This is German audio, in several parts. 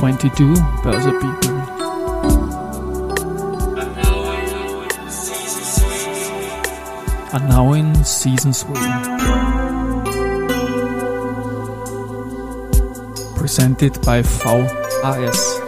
22 Börse People. Are now in season 3. Presented by VAS.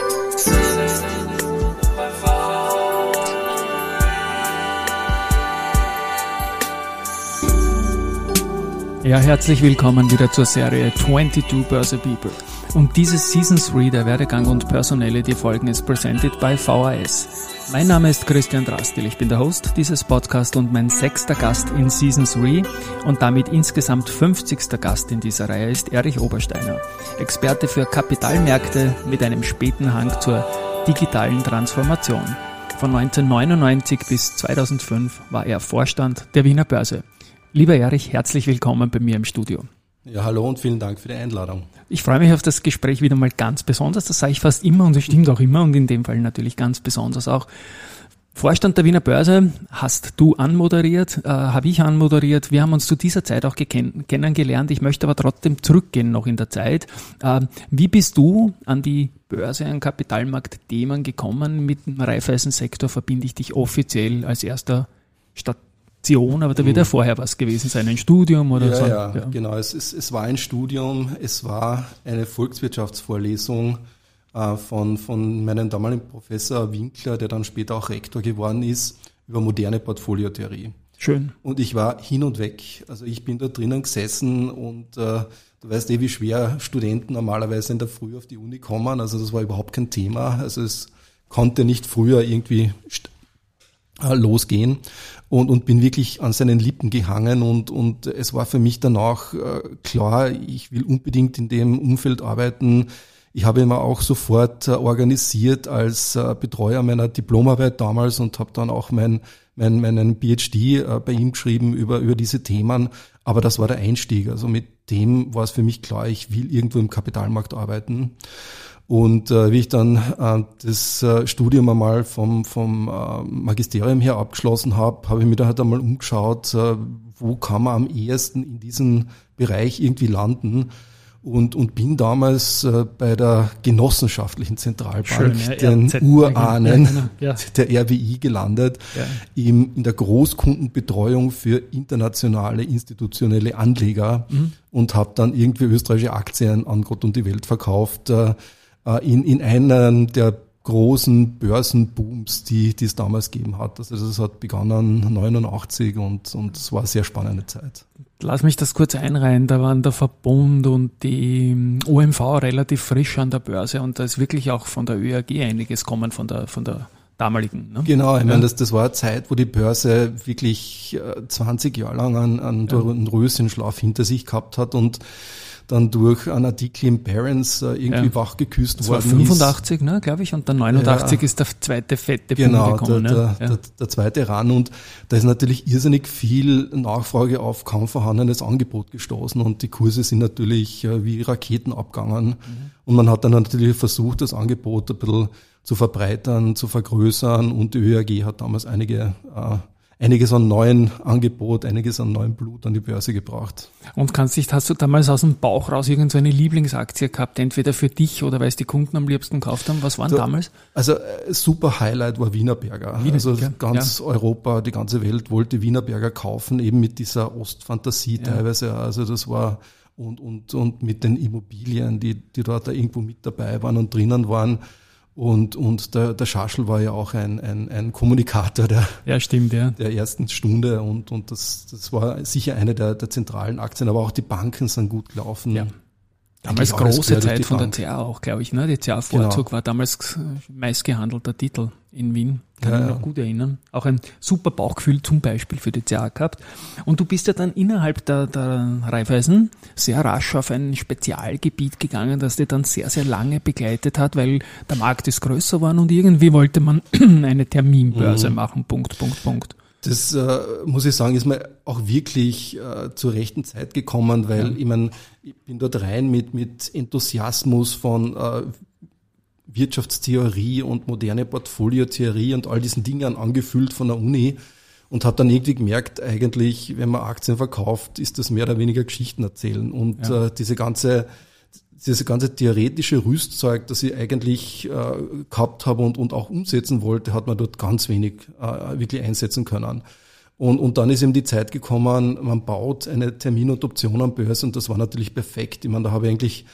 Ja, herzlich willkommen wieder zur Serie 22 Börse People. Und diese Season 3 der Werdegang und Personality Folgen ist presented by VAS. Mein Name ist Christian Drastil, ich bin der Host dieses Podcasts und mein sechster Gast in Season 3 und damit insgesamt 50. Gast in dieser Reihe ist Erich Obersteiner, Experte für Kapitalmärkte mit einem späten Hang zur digitalen Transformation. Von 1999 bis 2005 war er Vorstand der Wiener Börse. Lieber Erich, herzlich willkommen bei mir im Studio. Ja, hallo und vielen Dank für die Einladung. Ich freue mich auf das Gespräch wieder mal ganz besonders. Das sage ich fast immer und es stimmt auch immer und in dem Fall natürlich ganz besonders auch. Vorstand der Wiener Börse hast du anmoderiert, äh, habe ich anmoderiert. Wir haben uns zu dieser Zeit auch kennengelernt. Ich möchte aber trotzdem zurückgehen noch in der Zeit. Äh, wie bist du an die Börse, an Kapitalmarktthemen gekommen? Mit dem Raiffeisensektor verbinde ich dich offiziell als erster Stadt Lektion, aber da wird ja mhm. vorher was gewesen sein, ein Studium oder ja, so. Ja, ja, genau. Es, es, es war ein Studium, es war eine Volkswirtschaftsvorlesung äh, von, von meinem damaligen Professor Winkler, der dann später auch Rektor geworden ist, über moderne Portfoliotheorie. Schön. Und ich war hin und weg. Also ich bin da drinnen gesessen und äh, du weißt eh, wie schwer Studenten normalerweise in der Früh auf die Uni kommen. Also das war überhaupt kein Thema. Also es konnte nicht früher irgendwie losgehen und, und bin wirklich an seinen Lippen gehangen und, und es war für mich danach äh, klar, ich will unbedingt in dem Umfeld arbeiten. Ich habe immer auch sofort äh, organisiert als äh, Betreuer meiner Diplomarbeit damals und habe dann auch mein, mein, meinen PhD äh, bei ihm geschrieben über, über diese Themen. Aber das war der Einstieg. Also mit dem war es für mich klar, ich will irgendwo im Kapitalmarkt arbeiten. Und äh, wie ich dann äh, das äh, Studium einmal vom, vom äh, Magisterium her abgeschlossen habe, habe ich mir da halt einmal umgeschaut, äh, wo kann man am ehesten in diesem Bereich irgendwie landen. Und, und bin damals äh, bei der genossenschaftlichen Zentralbank, Schön, ja, den RZ Urahnen ja, genau, ja. der RWI gelandet, im, in der Großkundenbetreuung für internationale institutionelle Anleger mhm. und habe dann irgendwie österreichische Aktien an Gott und die Welt verkauft. Äh, äh, in, in einem der großen Börsenbooms, die, die es damals gegeben hat. Also das hat begonnen 89 und, und es war eine sehr spannende Zeit. Lass mich das kurz einreihen. Da waren der Verbund und die OMV relativ frisch an der Börse und da ist wirklich auch von der ÖAG einiges kommen von der, von der damaligen. Ne? Genau, ich ja. meine, das, das war eine Zeit, wo die Börse wirklich 20 äh, Jahre lang einen, einen, ja. Röschenschlaf hinter sich gehabt hat und dann durch einen Artikel im Parents äh, irgendwie ja. wachgeküsst das worden 85, ist. ne, glaube ich, und dann 89 ja. ist der zweite fette genau, Boom gekommen. Der, ne? der, ja. der, der, zweite ran und da ist natürlich irrsinnig viel Nachfrage auf kaum vorhandenes Angebot gestoßen und die Kurse sind natürlich äh, wie Raketen abgegangen mhm. und man hat dann natürlich versucht, das Angebot ein bisschen zu verbreitern, zu vergrößern und die ÖAG hat damals einige äh, einiges an neuen Angebot, einiges an neuem Blut an die Börse gebracht. Und kannst dich, hast du damals aus dem Bauch raus irgendeine so Lieblingsaktie gehabt, entweder für dich oder weil es die Kunden am liebsten gekauft haben? Was waren da, damals? Also äh, super Highlight war Wienerberger. Wienerberger also ganz ja. Europa, die ganze Welt wollte Wienerberger kaufen, eben mit dieser Ostfantasie ja. teilweise. Also das war und, und, und mit den Immobilien, die, die dort da irgendwo mit dabei waren und drinnen waren und, und der, der Schaschel war ja auch ein, ein, ein Kommunikator der, ja, stimmt, ja. der ersten Stunde und, und das, das war sicher eine der, der zentralen Aktien, aber auch die Banken sind gut gelaufen. Ja. Damals große Zeit von der CA auch, glaube ich. Ne? Die CA-Vorzug genau. war damals meistgehandelter Titel in Wien. Kann ja, ich mich noch gut erinnern. Auch ein super Bauchgefühl zum Beispiel für die CA gehabt. Und du bist ja dann innerhalb der, der Raiffeisen sehr rasch auf ein Spezialgebiet gegangen, das dir dann sehr, sehr lange begleitet hat, weil der Markt ist größer geworden und irgendwie wollte man eine Terminbörse mhm. machen. Punkt, Punkt, Punkt. Das äh, muss ich sagen, ist mir auch wirklich äh, zur rechten Zeit gekommen, weil ja. ich meine, ich bin dort rein mit, mit Enthusiasmus von äh, Wirtschaftstheorie und moderne Portfoliotheorie und all diesen Dingen angefüllt von der Uni und habe dann irgendwie gemerkt, eigentlich, wenn man Aktien verkauft, ist das mehr oder weniger Geschichten erzählen und ja. äh, diese ganze diese ganze theoretische Rüstzeug, das ich eigentlich äh, gehabt habe und, und auch umsetzen wollte, hat man dort ganz wenig äh, wirklich einsetzen können. Und, und dann ist eben die Zeit gekommen, man baut eine Termin- und Optionenbörse und das war natürlich perfekt. Ich meine, da habe ich eigentlich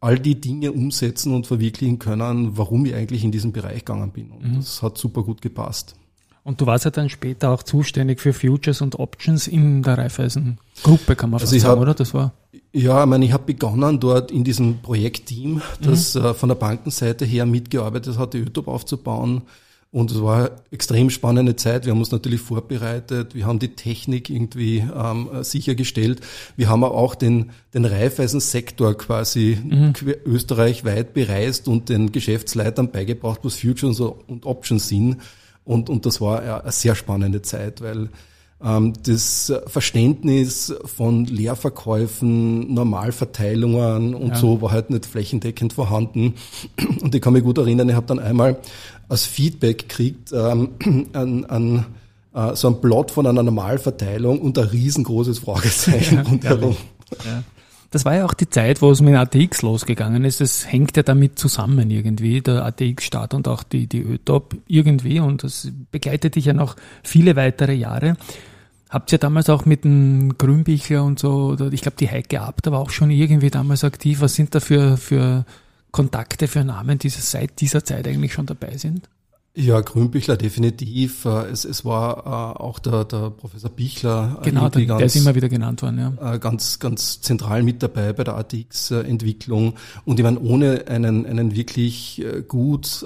all die Dinge umsetzen und verwirklichen können, warum ich eigentlich in diesem Bereich gegangen bin. Und mhm. das hat super gut gepasst. Und du warst ja dann später auch zuständig für Futures und Options in der Raiffeisen-Gruppe, kann man also fast sagen, hab, oder? Das war ja, ich meine, ich habe begonnen dort in diesem Projektteam, das mhm. äh, von der Bankenseite her mitgearbeitet hat, die YouTube aufzubauen. Und es war eine extrem spannende Zeit. Wir haben uns natürlich vorbereitet, wir haben die Technik irgendwie ähm, sichergestellt. Wir haben auch den, den Reifeisensektor quasi mhm. österreichweit bereist und den Geschäftsleitern beigebracht, was Futures und Options sind. Und, und das war eine sehr spannende Zeit, weil ähm, das Verständnis von Leerverkäufen, Normalverteilungen und ja. so war halt nicht flächendeckend vorhanden. Und ich kann mich gut erinnern, ich habe dann einmal als Feedback gekriegt ähm, an, an äh, so ein Plot von einer Normalverteilung und ein riesengroßes Fragezeichen ja, rundherum. Ja. Das war ja auch die Zeit, wo es mit ATX losgegangen ist. Es hängt ja damit zusammen irgendwie, der ATX-Start und auch die, die ÖTOP irgendwie. Und das begleitet dich ja noch viele weitere Jahre. Habt ihr damals auch mit dem Grünbichler und so, oder ich glaube, die Heike Abt war auch schon irgendwie damals aktiv. Was sind da für, für Kontakte, für Namen, die seit dieser Zeit eigentlich schon dabei sind? Ja, Grünbichler definitiv. Äh, es, es war äh, auch der, der Professor Bichler. Äh, genau, der, ganz, der ist immer wieder genannt worden, ja. Ganz, ganz zentral mit dabei bei der ATX-Entwicklung. Und ich meine, ohne einen, einen wirklich gut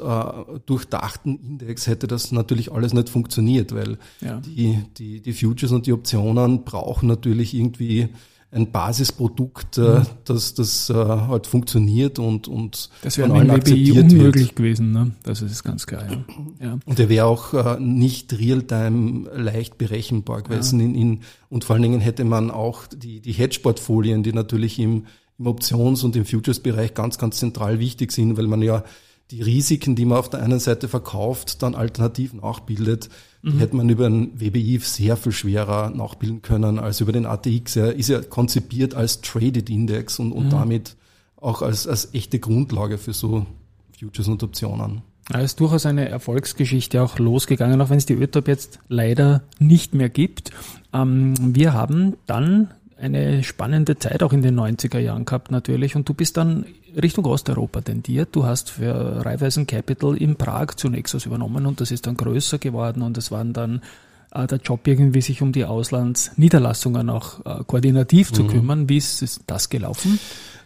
durchdachten Index hätte das natürlich alles nicht funktioniert, weil ja. die, die, die Futures und die Optionen brauchen natürlich irgendwie ein Basisprodukt, äh, mhm. das, das äh, halt funktioniert und, und das wäre von WBI unmöglich wird. gewesen, ne? Das ist ganz klar. Ja. ja. Und der wäre auch äh, nicht real-time leicht berechenbar gewesen. Ja. In, in, und vor allen Dingen hätte man auch die, die Hedge-Portfolien, die natürlich im, im Options- und im Futures-Bereich ganz, ganz zentral wichtig sind, weil man ja die Risiken, die man auf der einen Seite verkauft, dann alternativ nachbildet mhm. hätte man über einen WBI sehr viel schwerer nachbilden können als über den ATX. Er ist ja konzipiert als Traded Index und, und mhm. damit auch als, als echte Grundlage für so Futures und Optionen. Ja, ist durchaus eine Erfolgsgeschichte auch losgegangen, auch wenn es die ÖTOP jetzt leider nicht mehr gibt. Ähm, wir haben dann eine spannende Zeit auch in den 90er Jahren gehabt natürlich und du bist dann Richtung Osteuropa tendiert. Du hast für Raiffeisen Capital in Prag zunächst was übernommen und das ist dann größer geworden und es waren dann äh, der Job irgendwie sich um die Auslandsniederlassungen auch äh, koordinativ mhm. zu kümmern. Wie ist, ist das gelaufen?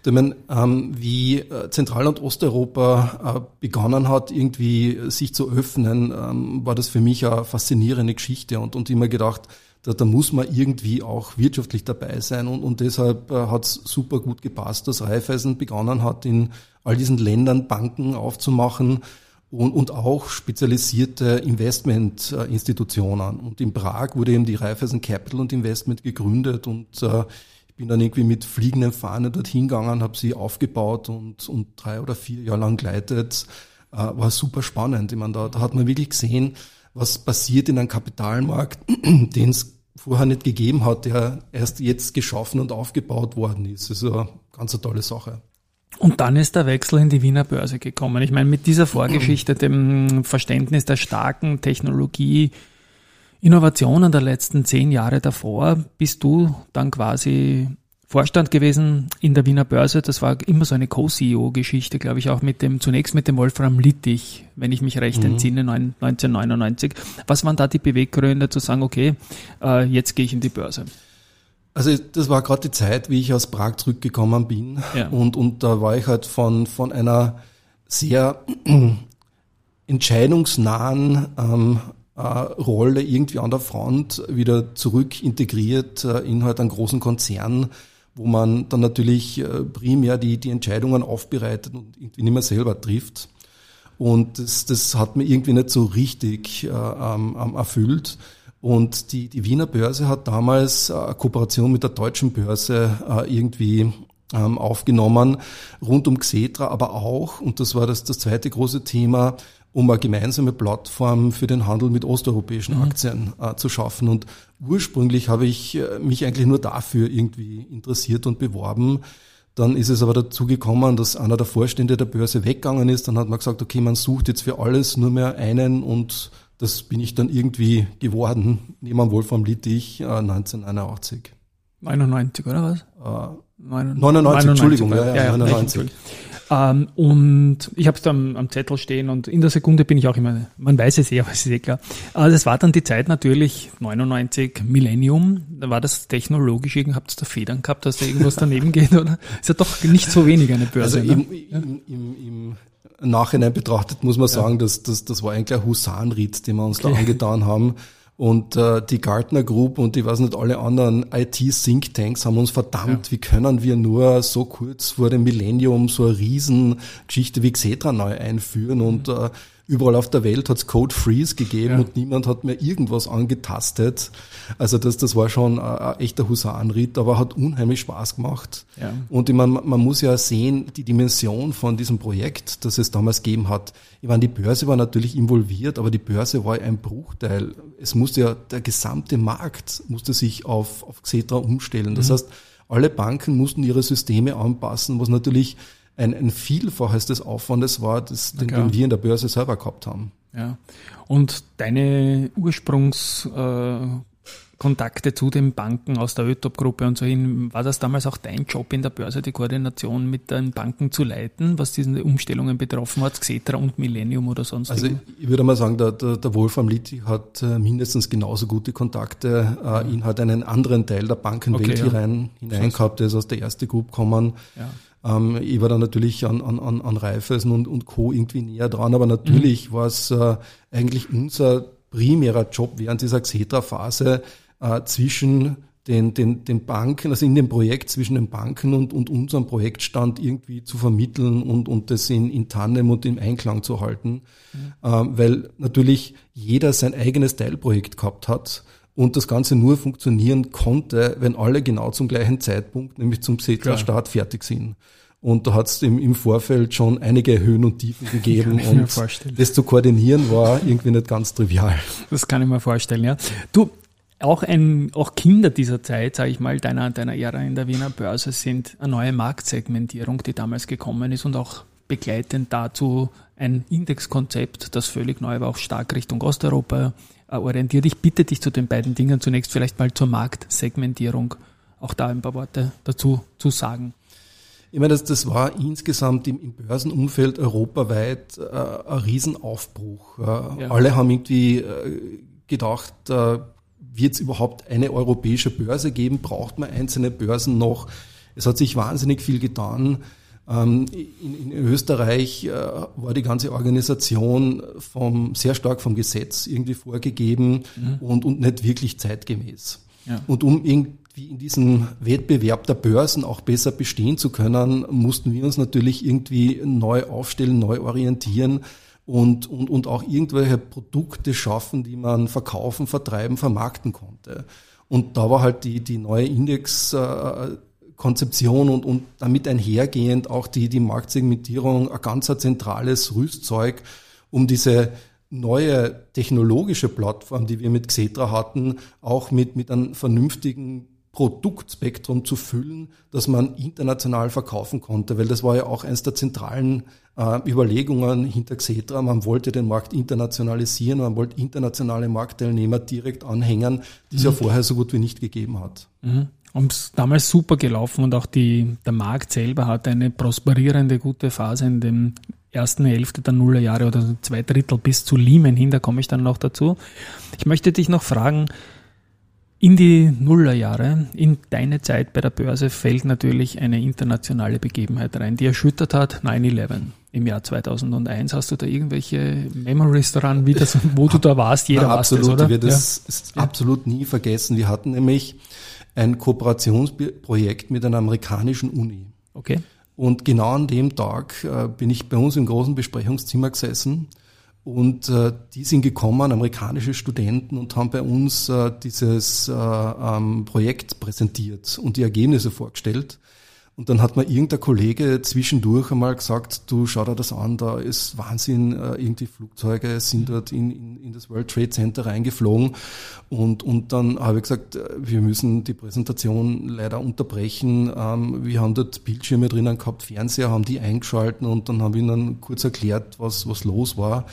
Ich meine, ähm, wie äh, Zentral- und Osteuropa äh, begonnen hat, irgendwie sich zu öffnen, ähm, war das für mich eine faszinierende Geschichte und, und immer gedacht, da, da muss man irgendwie auch wirtschaftlich dabei sein und, und deshalb äh, hat es super gut gepasst, dass Raiffeisen begonnen hat, in all diesen Ländern Banken aufzumachen und, und auch spezialisierte Investmentinstitutionen. Und in Prag wurde eben die Raiffeisen Capital und Investment gegründet und äh, ich bin dann irgendwie mit fliegenden Fahnen dorthin gegangen, habe sie aufgebaut und, und drei oder vier Jahre lang geleitet. Äh, war super spannend. Ich meine, da, da hat man wirklich gesehen, was passiert in einem Kapitalmarkt, den es vorher nicht gegeben hat, der erst jetzt geschaffen und aufgebaut worden ist. Das ist eine ganz eine tolle Sache. Und dann ist der Wechsel in die Wiener Börse gekommen. Ich meine, mit dieser Vorgeschichte, dem Verständnis der starken Technologie, Innovationen der letzten zehn Jahre davor, bist du dann quasi Vorstand gewesen in der Wiener Börse. Das war immer so eine Co-CEO-Geschichte, glaube ich, auch mit dem, zunächst mit dem Wolfram Littich, wenn ich mich recht mhm. entsinne, 1999. Was waren da die Beweggründe zu sagen, okay, äh, jetzt gehe ich in die Börse? Also das war gerade die Zeit, wie ich aus Prag zurückgekommen bin. Ja. Und, und da war ich halt von, von einer sehr entscheidungsnahen ähm, äh, Rolle irgendwie an der Front wieder zurück integriert äh, in halt einen großen Konzern wo man dann natürlich äh, primär die, die Entscheidungen aufbereitet und irgendwie nicht mehr selber trifft. Und das, das hat mir irgendwie nicht so richtig äh, ähm, ähm, erfüllt. Und die, die Wiener Börse hat damals eine Kooperation mit der deutschen Börse äh, irgendwie ähm, aufgenommen, rund um Xetra, aber auch, und das war das, das zweite große Thema, um eine gemeinsame Plattform für den Handel mit osteuropäischen mhm. Aktien äh, zu schaffen. Und ursprünglich habe ich äh, mich eigentlich nur dafür irgendwie interessiert und beworben. Dann ist es aber dazu gekommen, dass einer der Vorstände der Börse weggegangen ist. Dann hat man gesagt, okay, man sucht jetzt für alles nur mehr einen und das bin ich dann irgendwie geworden, neben Wolfram Littich, äh, 1981. 99, oder was? Äh, 99, 99 Entschuldigung, ja, ja, ja 99. Ähm, und ich habe es da am, Zettel stehen und in der Sekunde bin ich auch immer, man weiß es eh, aber es ist eh klar. Aber das war dann die Zeit natürlich, 99, Millennium, da war das technologisch, habt ihr da Federn gehabt, dass da irgendwas daneben geht, oder? Ist ja doch nicht so wenig eine Börse. Also im, ne? im, im, im Nachhinein betrachtet muss man sagen, dass das, das war eigentlich ein Husarenritt, den wir uns okay. da angetan haben. Und äh, die Gartner Group und ich weiß nicht, alle anderen IT-Thinktanks haben uns verdammt, ja. wie können wir nur so kurz vor dem Millennium so eine Riesengeschichte wie Xetra neu einführen und äh, Überall auf der Welt hat es Code Freeze gegeben ja. und niemand hat mehr irgendwas angetastet. Also das, das war schon ein, echter Husarenritt, aber hat unheimlich Spaß gemacht. Ja. Und ich meine, man muss ja sehen, die Dimension von diesem Projekt, das es damals gegeben hat. Ich meine, die Börse war natürlich involviert, aber die Börse war ein Bruchteil. Es musste ja, der gesamte Markt musste sich auf, auf Xetra umstellen. Das mhm. heißt, alle Banken mussten ihre Systeme anpassen, was natürlich ein, ein Vielfaches des Aufwandes war, das, den, den, wir in der Börse selber gehabt haben. Ja. Und deine Ursprungskontakte äh, zu den Banken aus der ÖTOP-Gruppe und so hin, war das damals auch dein Job in der Börse, die Koordination mit den Banken zu leiten, was diese Umstellungen betroffen hat, Xetra und Millennium oder sonst Also ich würde mal sagen, der, der, der Wolfram Litti hat äh, mindestens genauso gute Kontakte. Äh, ihn hat einen anderen Teil der Bankenwelt okay, hier ja. rein, hinein gehabt, der ist aus der ersten Group gekommen. Ja. Ähm, ich war da natürlich an, an, an Raiffeisen und, und Co. irgendwie näher dran, aber natürlich mhm. war es äh, eigentlich unser primärer Job während dieser Xetra-Phase äh, zwischen den, den, den Banken, also in dem Projekt zwischen den Banken und, und unserem Projektstand irgendwie zu vermitteln und, und das in, in Tandem und im Einklang zu halten, mhm. ähm, weil natürlich jeder sein eigenes Teilprojekt gehabt hat und das Ganze nur funktionieren konnte, wenn alle genau zum gleichen Zeitpunkt, nämlich zum Settler-Start, fertig sind. Und da hat es im, im, Vorfeld schon einige Höhen und Tiefen gegeben und das zu koordinieren war irgendwie nicht ganz trivial. Das kann ich mir vorstellen, ja. Du, auch ein, auch Kinder dieser Zeit, sage ich mal, deiner, deiner Ära in der Wiener Börse sind eine neue Marktsegmentierung, die damals gekommen ist und auch begleitend dazu ein Indexkonzept, das völlig neu war, auch stark Richtung Osteuropa äh, orientiert. Ich bitte dich zu den beiden Dingen zunächst vielleicht mal zur Marktsegmentierung auch da ein paar Worte dazu zu sagen. Ich meine, das, das war insgesamt im, im Börsenumfeld europaweit äh, ein Riesenaufbruch. Äh, ja. Alle haben irgendwie äh, gedacht, äh, wird es überhaupt eine europäische Börse geben? Braucht man einzelne Börsen noch? Es hat sich wahnsinnig viel getan. Ähm, in, in, Österreich äh, war die ganze Organisation vom, sehr stark vom Gesetz irgendwie vorgegeben mhm. und, und nicht wirklich zeitgemäß. Ja. Und um irgendwie in diesem Wettbewerb der Börsen auch besser bestehen zu können, mussten wir uns natürlich irgendwie neu aufstellen, neu orientieren und, und, und auch irgendwelche Produkte schaffen, die man verkaufen, vertreiben, vermarkten konnte. Und da war halt die, die neue Index, äh, Konzeption und, und damit einhergehend auch die, die Marktsegmentierung ein ganz zentrales Rüstzeug, um diese neue technologische Plattform, die wir mit Xetra hatten, auch mit, mit einem vernünftigen Produktspektrum zu füllen, dass man international verkaufen konnte, weil das war ja auch eines der zentralen äh, Überlegungen hinter Xetra. Man wollte den Markt internationalisieren, man wollte internationale Marktteilnehmer direkt anhängen, die es mhm. ja vorher so gut wie nicht gegeben hat. Mhm. Und es damals super gelaufen und auch die, der Markt selber hatte eine prosperierende, gute Phase in dem ersten Hälfte der Nullerjahre oder zwei Drittel bis zu Lehman hin, da komme ich dann noch dazu. Ich möchte dich noch fragen, in die Nullerjahre, in deine Zeit bei der Börse fällt natürlich eine internationale Begebenheit rein, die erschüttert hat, 9-11 im Jahr 2001. Hast du da irgendwelche Memories daran, wie das, wo du da warst? Jeder Na, absolut, oder? Wir das ja. absolut nie vergessen. Wir hatten nämlich ein Kooperationsprojekt mit einer amerikanischen Uni. Okay. Und genau an dem Tag äh, bin ich bei uns im großen Besprechungszimmer gesessen und äh, die sind gekommen, amerikanische Studenten, und haben bei uns äh, dieses äh, ähm, Projekt präsentiert und die Ergebnisse vorgestellt. Und dann hat mir irgendein Kollege zwischendurch einmal gesagt, du schau dir das an, da ist Wahnsinn, äh, irgendwie Flugzeuge sind dort in, in, in das World Trade Center reingeflogen. Und, und dann habe ich gesagt, äh, wir müssen die Präsentation leider unterbrechen. Ähm, wir haben dort Bildschirme drinnen gehabt, Fernseher, haben die eingeschalten und dann habe ich ihnen kurz erklärt, was, was los war.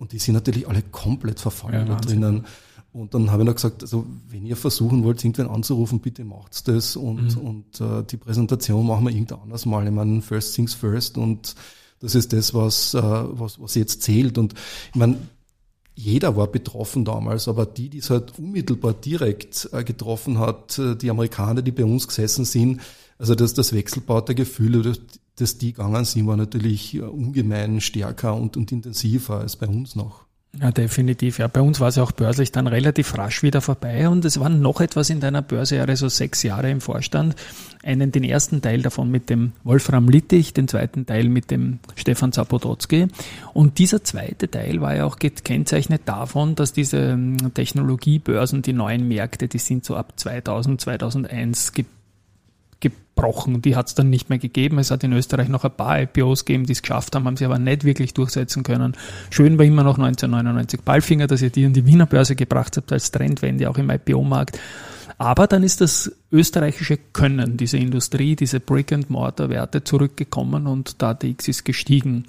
Und die sind natürlich alle komplett verfallen ja, da drinnen. Und dann habe ich noch gesagt, also wenn ihr versuchen wollt, irgendwen anzurufen, bitte macht's das und, mhm. und äh, die Präsentation machen wir irgendein anderes Mal. Ich meine, first things first und das ist das, was, äh, was, was jetzt zählt. Und ich meine, jeder war betroffen damals, aber die, die es halt unmittelbar direkt äh, getroffen hat, äh, die Amerikaner, die bei uns gesessen sind, also das, das Wechselbad der Gefühle, das, das die gegangen sind, war natürlich äh, ungemein stärker und, und intensiver als bei uns noch. Ja, definitiv. Ja, bei uns war es ja auch börslich dann relativ rasch wieder vorbei und es war noch etwas in deiner Börsejahre, so sechs Jahre im Vorstand. Einen, den ersten Teil davon mit dem Wolfram Littich, den zweiten Teil mit dem Stefan Zapodotzki. Und dieser zweite Teil war ja auch gekennzeichnet davon, dass diese ähm, Technologiebörsen, die neuen Märkte, die sind so ab 2000, 2001 gebrochen. Die hat es dann nicht mehr gegeben. Es hat in Österreich noch ein paar IPOs gegeben, die es geschafft haben, haben sie aber nicht wirklich durchsetzen können. Schön war immer noch 1999 Ballfinger, dass ihr die an die Wiener Börse gebracht habt als Trendwende auch im IPO-Markt. Aber dann ist das österreichische Können, diese Industrie, diese Brick-and-Mortar-Werte zurückgekommen und da DX ist gestiegen.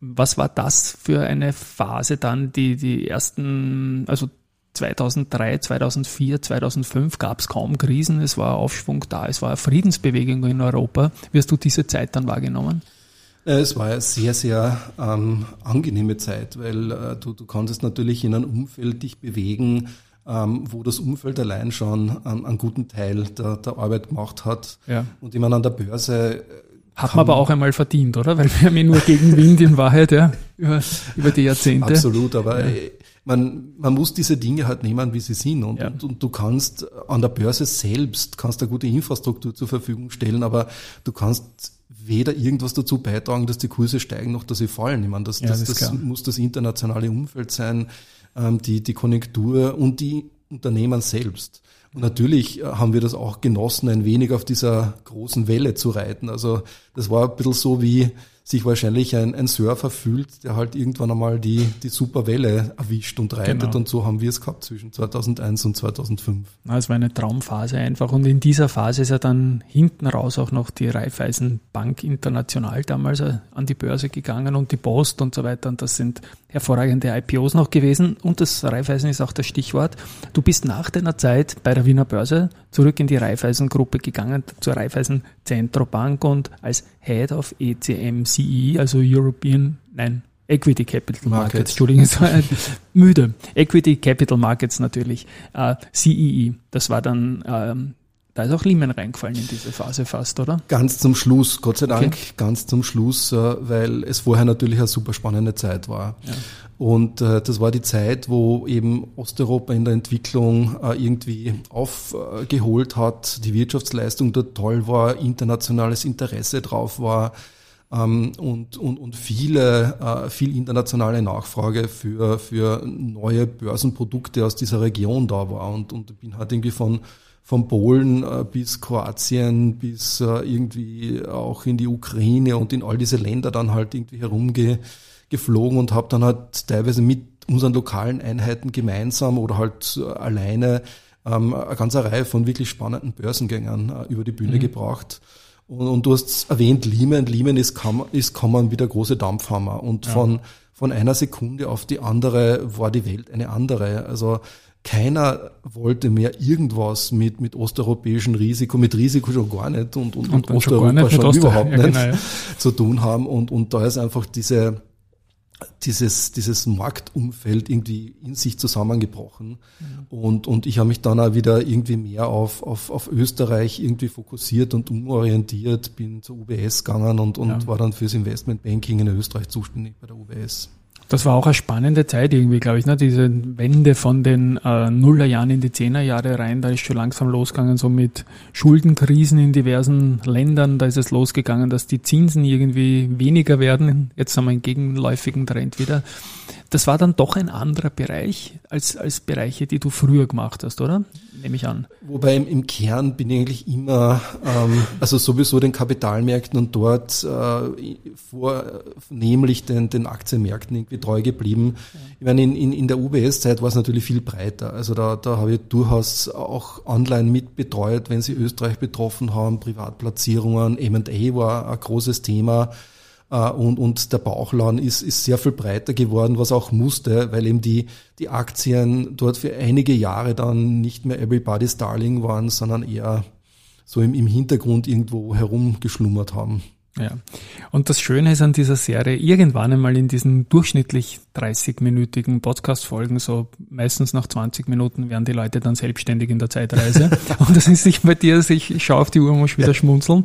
Was war das für eine Phase dann, die, die ersten, also 2003, 2004, 2005 gab es kaum Krisen, es war Aufschwung da, es war eine Friedensbewegung in Europa. Wie hast du diese Zeit dann wahrgenommen? Äh, es war eine sehr, sehr ähm, angenehme Zeit, weil äh, du, du konntest natürlich in einem Umfeld dich bewegen, ähm, wo das Umfeld allein schon ähm, einen guten Teil der, der Arbeit gemacht hat. Ja. Und ich meine, an der Börse äh, hat man aber auch einmal verdient, oder? Weil wir haben ja nur gegen Wind in Wahrheit, ja, über, über die Jahrzehnte. Absolut, aber ja man, man muss diese Dinge halt nehmen, wie sie sind. Und, ja. und, und, du kannst an der Börse selbst kannst eine gute Infrastruktur zur Verfügung stellen, aber du kannst weder irgendwas dazu beitragen, dass die Kurse steigen, noch dass sie fallen. Ich meine, das, ja, das, das, das muss das internationale Umfeld sein, ähm, die, die Konjunktur und die Unternehmen selbst. Und natürlich äh, haben wir das auch genossen, ein wenig auf dieser großen Welle zu reiten. Also das war ein bisschen so wie, sich wahrscheinlich ein, ein Surfer fühlt, der halt irgendwann einmal die, die Superwelle erwischt und reitet. Genau. Und so haben wir es gehabt zwischen 2001 und 2005. Es war eine Traumphase einfach. Und in dieser Phase ist ja dann hinten raus auch noch die Raiffeisenbank International damals äh, an die Börse gegangen und die Post und so weiter. Und das sind hervorragende IPOs noch gewesen. Und das Raiffeisen ist auch das Stichwort. Du bist nach deiner Zeit bei der Wiener Börse zurück in die Raiffeisen-Gruppe gegangen, zur Raiffeisen Zentrobank und als Head of ECM-CE, also European, nein, Equity Capital Markets, Markets Entschuldigung, müde. Equity Capital Markets natürlich. Äh, CEE, das war dann ähm, da ist auch Lehman reingefallen in diese Phase fast, oder? Ganz zum Schluss, Gott sei Dank, okay. ganz zum Schluss, äh, weil es vorher natürlich eine super spannende Zeit war. Ja. Und äh, das war die Zeit, wo eben Osteuropa in der Entwicklung äh, irgendwie aufgeholt hat, die Wirtschaftsleistung dort toll war, internationales Interesse drauf war und, und, und viele, viel internationale Nachfrage für, für neue Börsenprodukte aus dieser Region da war. Und, und bin halt irgendwie von von Polen äh, bis Kroatien bis äh, irgendwie auch in die Ukraine und in all diese Länder dann halt irgendwie herumgeflogen und habe dann halt teilweise mit unseren lokalen Einheiten gemeinsam oder halt äh, alleine ähm, eine ganze Reihe von wirklich spannenden Börsengängern über die Bühne mhm. gebracht. Und, und, du hast erwähnt Lehman. Lehman ist, ist kommen wie der große Dampfhammer. Und ja. von, von einer Sekunde auf die andere war die Welt eine andere. Also keiner wollte mehr irgendwas mit, mit osteuropäischem Risiko, mit Risiko schon gar nicht und, und, und, und Osteuropa schon, schon überhaupt ja, nicht genau, ja. zu tun haben. Und, und da ist einfach diese, dieses, dieses Marktumfeld irgendwie in sich zusammengebrochen. Mhm. Und, und ich habe mich dann auch wieder irgendwie mehr auf, auf, auf Österreich irgendwie fokussiert und umorientiert, bin zur UBS gegangen und, und ja. war dann fürs Investmentbanking in Österreich zuständig bei der UBS. Das war auch eine spannende Zeit irgendwie, glaube ich, ne? diese Wende von den äh, Nullerjahren in die Zehnerjahre rein, da ist schon langsam losgegangen, so mit Schuldenkrisen in diversen Ländern, da ist es losgegangen, dass die Zinsen irgendwie weniger werden. Jetzt haben wir einen gegenläufigen Trend wieder. Das war dann doch ein anderer Bereich als, als Bereiche, die du früher gemacht hast, oder? Nehme ich an. Wobei im, im Kern bin ich eigentlich immer, ähm, also sowieso den Kapitalmärkten und dort äh, vornehmlich den, den Aktienmärkten irgendwie treu geblieben. Ja. Ich meine, in, in, in der UBS-Zeit war es natürlich viel breiter. Also da, da habe ich durchaus auch online mitbetreut, wenn sie Österreich betroffen haben, Privatplatzierungen, M&A war ein großes Thema. Äh, und, und der Bauchladen ist, ist sehr viel breiter geworden, was auch musste, weil eben die, die Aktien dort für einige Jahre dann nicht mehr Everybody's Darling waren, sondern eher so im, im Hintergrund irgendwo herumgeschlummert haben. Ja. Und das Schöne ist an dieser Serie, irgendwann einmal in diesen durchschnittlich 30-minütigen Podcast-Folgen, so meistens nach 20 Minuten werden die Leute dann selbstständig in der Zeitreise. und das ist sich bei dir, also ich, schaue auf die Uhr, muss wieder schmunzeln.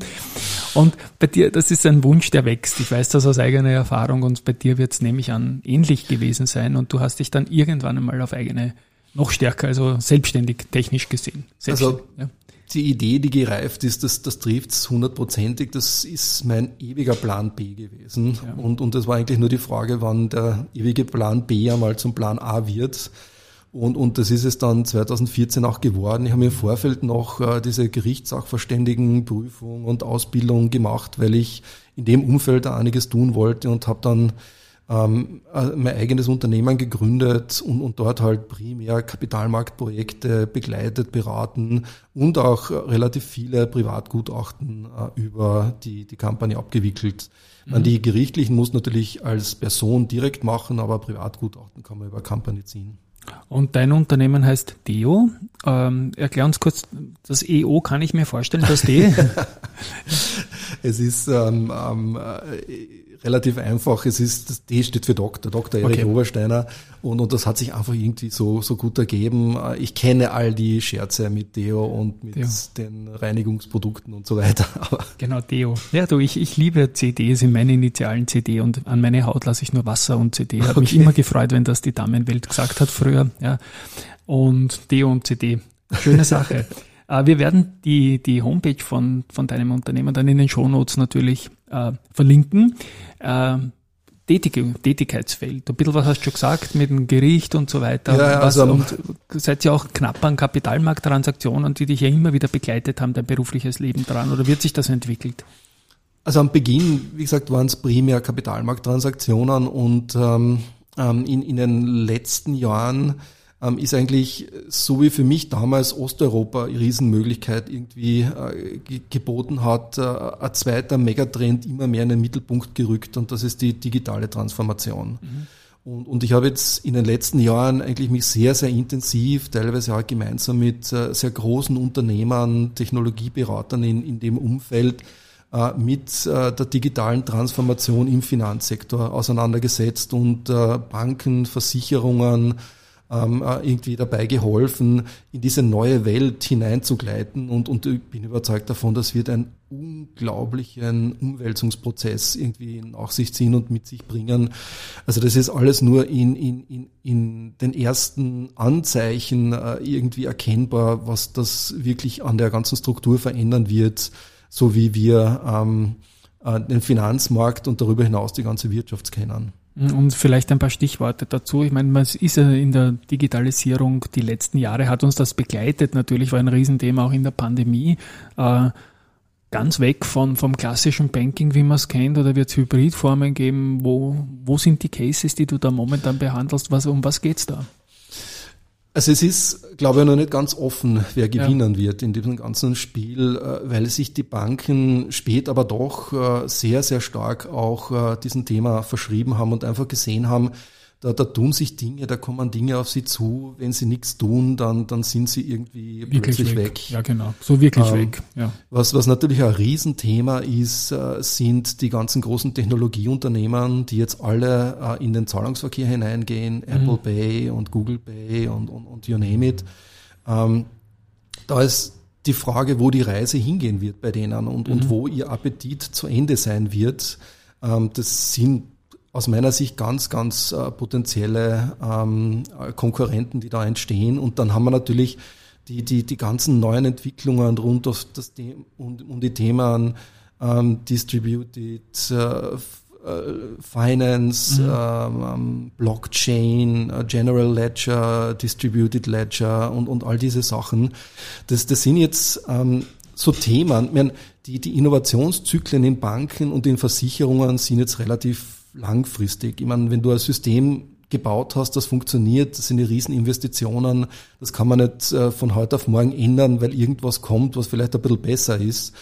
Und bei dir, das ist ein Wunsch, der wächst. Ich weiß das aus eigener Erfahrung und bei dir wird es nämlich an ähnlich gewesen sein und du hast dich dann irgendwann einmal auf eigene noch stärker, also selbstständig technisch gesehen. Also ja die Idee, die gereift ist, das, das trifft es hundertprozentig. Das ist mein ewiger Plan B gewesen. Ja. Und, und das war eigentlich nur die Frage, wann der ewige Plan B einmal zum Plan A wird. Und, und das ist es dann 2014 auch geworden. Ich habe im Vorfeld noch äh, diese Gerichtssachverständigenprüfung und Ausbildung gemacht, weil ich in dem Umfeld einiges tun wollte und habe dann ähm, äh, mein eigenes Unternehmen gegründet und, und dort halt primär Kapitalmarktprojekte begleitet, beraten und auch relativ viele Privatgutachten äh, über die, die Kampagne abgewickelt. Mhm. Die gerichtlichen muss natürlich als Person direkt machen, aber Privatgutachten kann man über Kampagne ziehen. Und dein Unternehmen heißt Deo. Ähm, erklär uns kurz, das EO kann ich mir vorstellen, das D. es ist ähm, ähm, äh, relativ einfach. Es ist, das D steht für Doktor, Dr. Erich okay. Obersteiner. Und, und das hat sich einfach irgendwie so, so gut ergeben. Ich kenne all die Scherze mit Deo und mit Deo. den Reinigungsprodukten und so weiter. Aber genau, Deo. Ja, du, ich, ich liebe CDs in meinen Initialen CD und an meine Haut lasse ich nur Wasser und CD. Hat okay. mich immer gefreut, wenn das die Damenwelt gesagt hat früher. Ja. Und Deo und CD. Schöne Sache. Äh, wir werden die, die Homepage von, von deinem Unternehmen dann in den Shownotes natürlich äh, verlinken. Äh, Tätigkeitsfeld. Ein bisschen was hast du schon gesagt mit dem Gericht und so weiter. Ja, was, also, und seid ihr auch knapp an Kapitalmarkttransaktionen, die dich ja immer wieder begleitet haben, dein berufliches Leben dran? Oder wird sich das entwickelt? Also am Beginn, wie gesagt, waren es primär Kapitalmarkttransaktionen und ähm, ähm in, in den letzten Jahren ähm, ist eigentlich so wie für mich damals Osteuropa Riesenmöglichkeit irgendwie äh, geboten hat, äh, ein zweiter Megatrend immer mehr in den Mittelpunkt gerückt und das ist die digitale Transformation. Mhm. Und, und ich habe jetzt in den letzten Jahren eigentlich mich sehr, sehr intensiv, teilweise auch gemeinsam mit äh, sehr großen Unternehmern, Technologieberatern in, in dem Umfeld äh, mit äh, der digitalen Transformation im Finanzsektor auseinandergesetzt und Banken, Versicherungen, ähm, äh, irgendwie dabei geholfen, in diese neue Welt hineinzugleiten und, und ich bin überzeugt davon, das wird einen unglaublichen Umwälzungsprozess irgendwie nach sich ziehen und mit sich bringen. Also das ist alles nur in, in, in, in den ersten Anzeichen äh, irgendwie erkennbar, was das wirklich an der ganzen Struktur verändern wird, so wie wir ähm, äh, den Finanzmarkt und darüber hinaus die ganze Wirtschaft kennen. Und vielleicht ein paar Stichworte dazu. Ich meine, man ist ja in der Digitalisierung die letzten Jahre, hat uns das begleitet. Natürlich war ein Riesenthema auch in der Pandemie. Äh, ganz weg von, vom klassischen Banking, wie man es kennt, oder wird es Hybridformen geben? Wo, wo sind die Cases, die du da momentan behandelst? Was, um was geht's da? Also es ist, glaube ich, noch nicht ganz offen, wer gewinnen ja. wird in diesem ganzen Spiel, äh, weil sich die Banken spät aber doch äh, sehr, sehr stark auch äh, diesem Thema verschrieben haben und einfach gesehen haben, da, da tun sich Dinge, da kommen Dinge auf sie zu. Wenn sie nichts tun, dann, dann sind sie irgendwie wirklich plötzlich weg. weg. Ja, genau. So wirklich ähm, weg. Ja. Was, was natürlich ein Riesenthema ist, äh, sind die ganzen großen Technologieunternehmen, die jetzt alle äh, in den Zahlungsverkehr hineingehen, mhm. Apple Pay und Google Pay und, und, und you name it. Ähm, da ist die Frage, wo die Reise hingehen wird bei denen und, mhm. und wo ihr Appetit zu Ende sein wird. Ähm, das sind aus meiner Sicht ganz, ganz äh, potenzielle ähm, Konkurrenten, die da entstehen. Und dann haben wir natürlich die, die, die ganzen neuen Entwicklungen rund auf das um, um die Themen ähm, Distributed äh, äh, Finance, mhm. Ähm, ähm, Blockchain, äh, General Ledger, Distributed Ledger und, und all diese Sachen. Das, das sind jetzt ähm, so Themen. Ich meine, die, die Innovationszyklen in Banken und in Versicherungen sind jetzt relativ langfristig. Ich meine, wenn du ein System gebaut hast, das funktioniert, das sind die Rieseninvestitionen, das kann man nicht äh, von heute auf morgen ändern, weil irgendwas kommt, was vielleicht ein bisschen besser ist.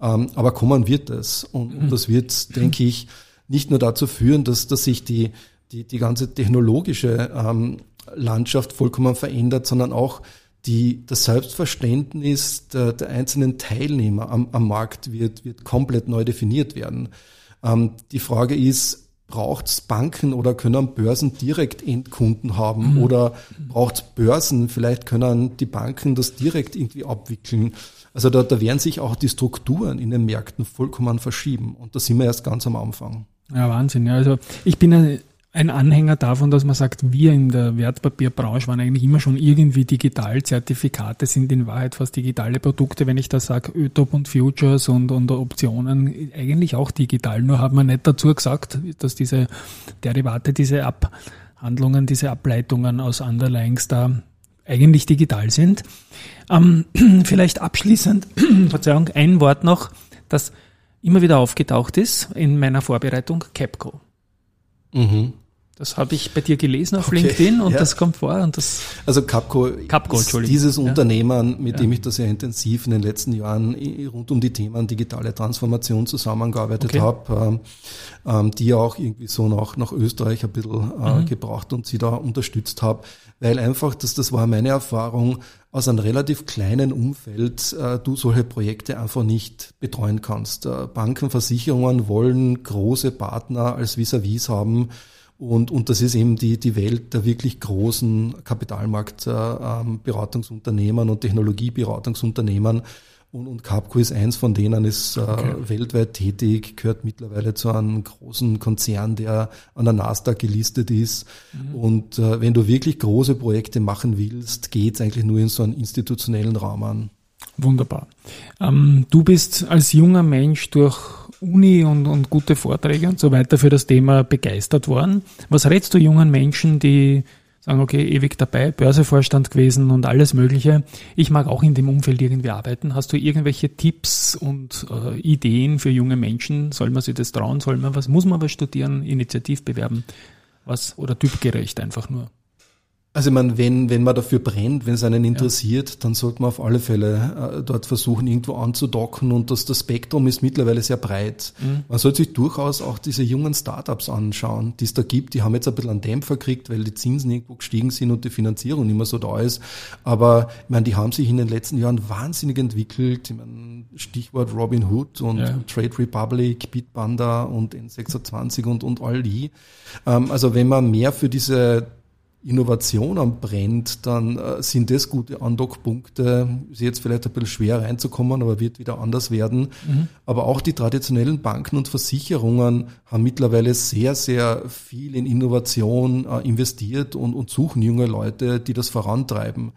Ähm, aber kommen wird es. Und, mhm. das wird, denke ich, nicht nur dazu führen, dass, dass sich die, die, die ganze technologische ähm, Landschaft vollkommen verändert, sondern auch die, das Selbstverständnis der, der einzelnen Teilnehmer am, am Markt wird, wird komplett neu definiert werden. Ähm, die Frage ist, braucht es Banken oder können Börsen direkt Endkunden haben mhm. oder braucht es Börsen, vielleicht können die Banken das direkt irgendwie abwickeln. Also da, da werden sich auch die Strukturen in den Märkten vollkommen verschieben und da sind wir erst ganz am Anfang. Ja, Wahnsinn. Ja. Also ich bin ein Anhänger davon, dass man sagt, wir in der Wertpapierbranche waren eigentlich immer schon irgendwie digital. Zertifikate sind in Wahrheit fast digitale Produkte. Wenn ich da sage, ÖTOP und Futures und, und Optionen, eigentlich auch digital. Nur hat man nicht dazu gesagt, dass diese Derivate, diese Abhandlungen, diese Ableitungen aus Underlyings da eigentlich digital sind. Ähm, vielleicht abschließend, Verzeihung, ein Wort noch, das immer wieder aufgetaucht ist in meiner Vorbereitung, Capco. Mhm. Das habe ich bei dir gelesen auf okay, LinkedIn und ja. das kommt vor. Und das also Capco, Capco ist dieses ja. Unternehmen, mit ja. dem ich da sehr intensiv in den letzten Jahren rund um die Themen digitale Transformation zusammengearbeitet okay. habe, ähm, ähm, die auch irgendwie so nach, nach Österreich ein bisschen äh, mhm. gebracht und sie da unterstützt habe, weil einfach, das, das war meine Erfahrung, aus einem relativ kleinen Umfeld äh, du solche Projekte einfach nicht betreuen kannst. Äh, Banken, Versicherungen wollen große Partner als Vis-a-vis -vis haben, und, und das ist eben die, die Welt der wirklich großen Kapitalmarktberatungsunternehmen äh, ähm, und Technologieberatungsunternehmen. Und, und Capco ist eins von denen, ist äh, okay. weltweit tätig, gehört mittlerweile zu einem großen Konzern, der an der Nasdaq gelistet ist. Mhm. Und äh, wenn du wirklich große Projekte machen willst, geht's eigentlich nur in so einen institutionellen Rahmen. Wunderbar. Ähm, du bist als junger Mensch durch Uni und, und gute Vorträge und so weiter für das Thema begeistert worden. Was rätst du jungen Menschen, die sagen, okay, ewig dabei, Börsevorstand gewesen und alles Mögliche. Ich mag auch in dem Umfeld irgendwie arbeiten. Hast du irgendwelche Tipps und äh, Ideen für junge Menschen? Soll man sich das trauen? Soll man was? Muss man was studieren? Initiativ bewerben? Was? Oder typgerecht einfach nur? Also ich meine, wenn, wenn man dafür brennt, wenn es einen interessiert, ja. dann sollte man auf alle Fälle äh, dort versuchen, irgendwo anzudocken und das, das Spektrum ist mittlerweile sehr breit. Mhm. Man sollte sich durchaus auch diese jungen Startups anschauen, die es da gibt. Die haben jetzt ein bisschen einen Dämpfer gekriegt, weil die Zinsen irgendwo gestiegen sind und die Finanzierung nicht mehr so da ist. Aber ich meine, die haben sich in den letzten Jahren wahnsinnig entwickelt. Ich meine, Stichwort Robin Hood und ja. Trade Republic, Bitpanda und N26 und, und all die. Ähm, also wenn man mehr für diese Innovation anbrennt, dann äh, sind das gute Andockpunkte. Ist jetzt vielleicht ein bisschen schwer reinzukommen, aber wird wieder anders werden. Mhm. Aber auch die traditionellen Banken und Versicherungen haben mittlerweile sehr, sehr viel in Innovation äh, investiert und, und suchen junge Leute, die das vorantreiben.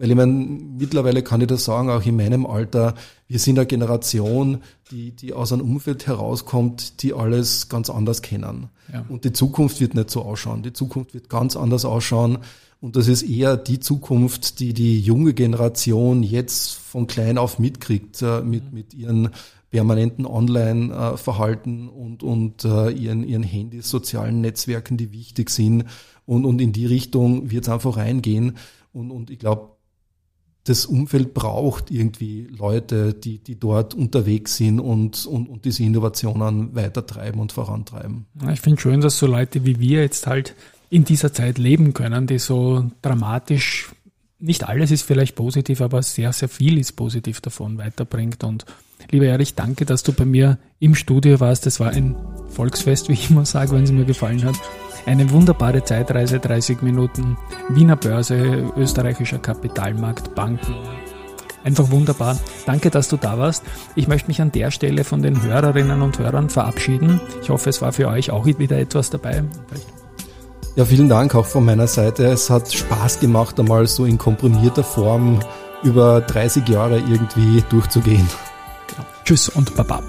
Weil ich meine, mittlerweile kann ich das sagen, auch in meinem Alter, wir sind eine Generation, die, die aus einem Umfeld herauskommt, die alles ganz anders kennen. Ja. Und die Zukunft wird nicht so ausschauen. Die Zukunft wird ganz anders ausschauen. Und das ist eher die Zukunft, die die junge Generation jetzt von klein auf mitkriegt, äh, mit, mit ihren permanenten Online-Verhalten und, und äh, ihren, ihren Handys, sozialen Netzwerken, die wichtig sind. Und, und in die Richtung wird es einfach reingehen. Und, und ich glaube, das Umfeld braucht irgendwie Leute, die, die dort unterwegs sind und, und, und diese Innovationen weitertreiben und vorantreiben. Ich finde schön, dass so Leute wie wir jetzt halt in dieser Zeit leben können, die so dramatisch, nicht alles ist vielleicht positiv, aber sehr, sehr viel ist positiv davon weiterbringt. Und lieber Erich, danke, dass du bei mir im Studio warst. Das war ein Volksfest, wie ich immer sage, wenn es mir gefallen hat. Eine wunderbare Zeitreise, 30 Minuten, Wiener Börse, österreichischer Kapitalmarkt, Banken. Einfach wunderbar. Danke, dass du da warst. Ich möchte mich an der Stelle von den Hörerinnen und Hörern verabschieden. Ich hoffe, es war für euch auch wieder etwas dabei. Ja, vielen Dank auch von meiner Seite. Es hat Spaß gemacht, einmal so in komprimierter Form über 30 Jahre irgendwie durchzugehen. Tschüss und Baba.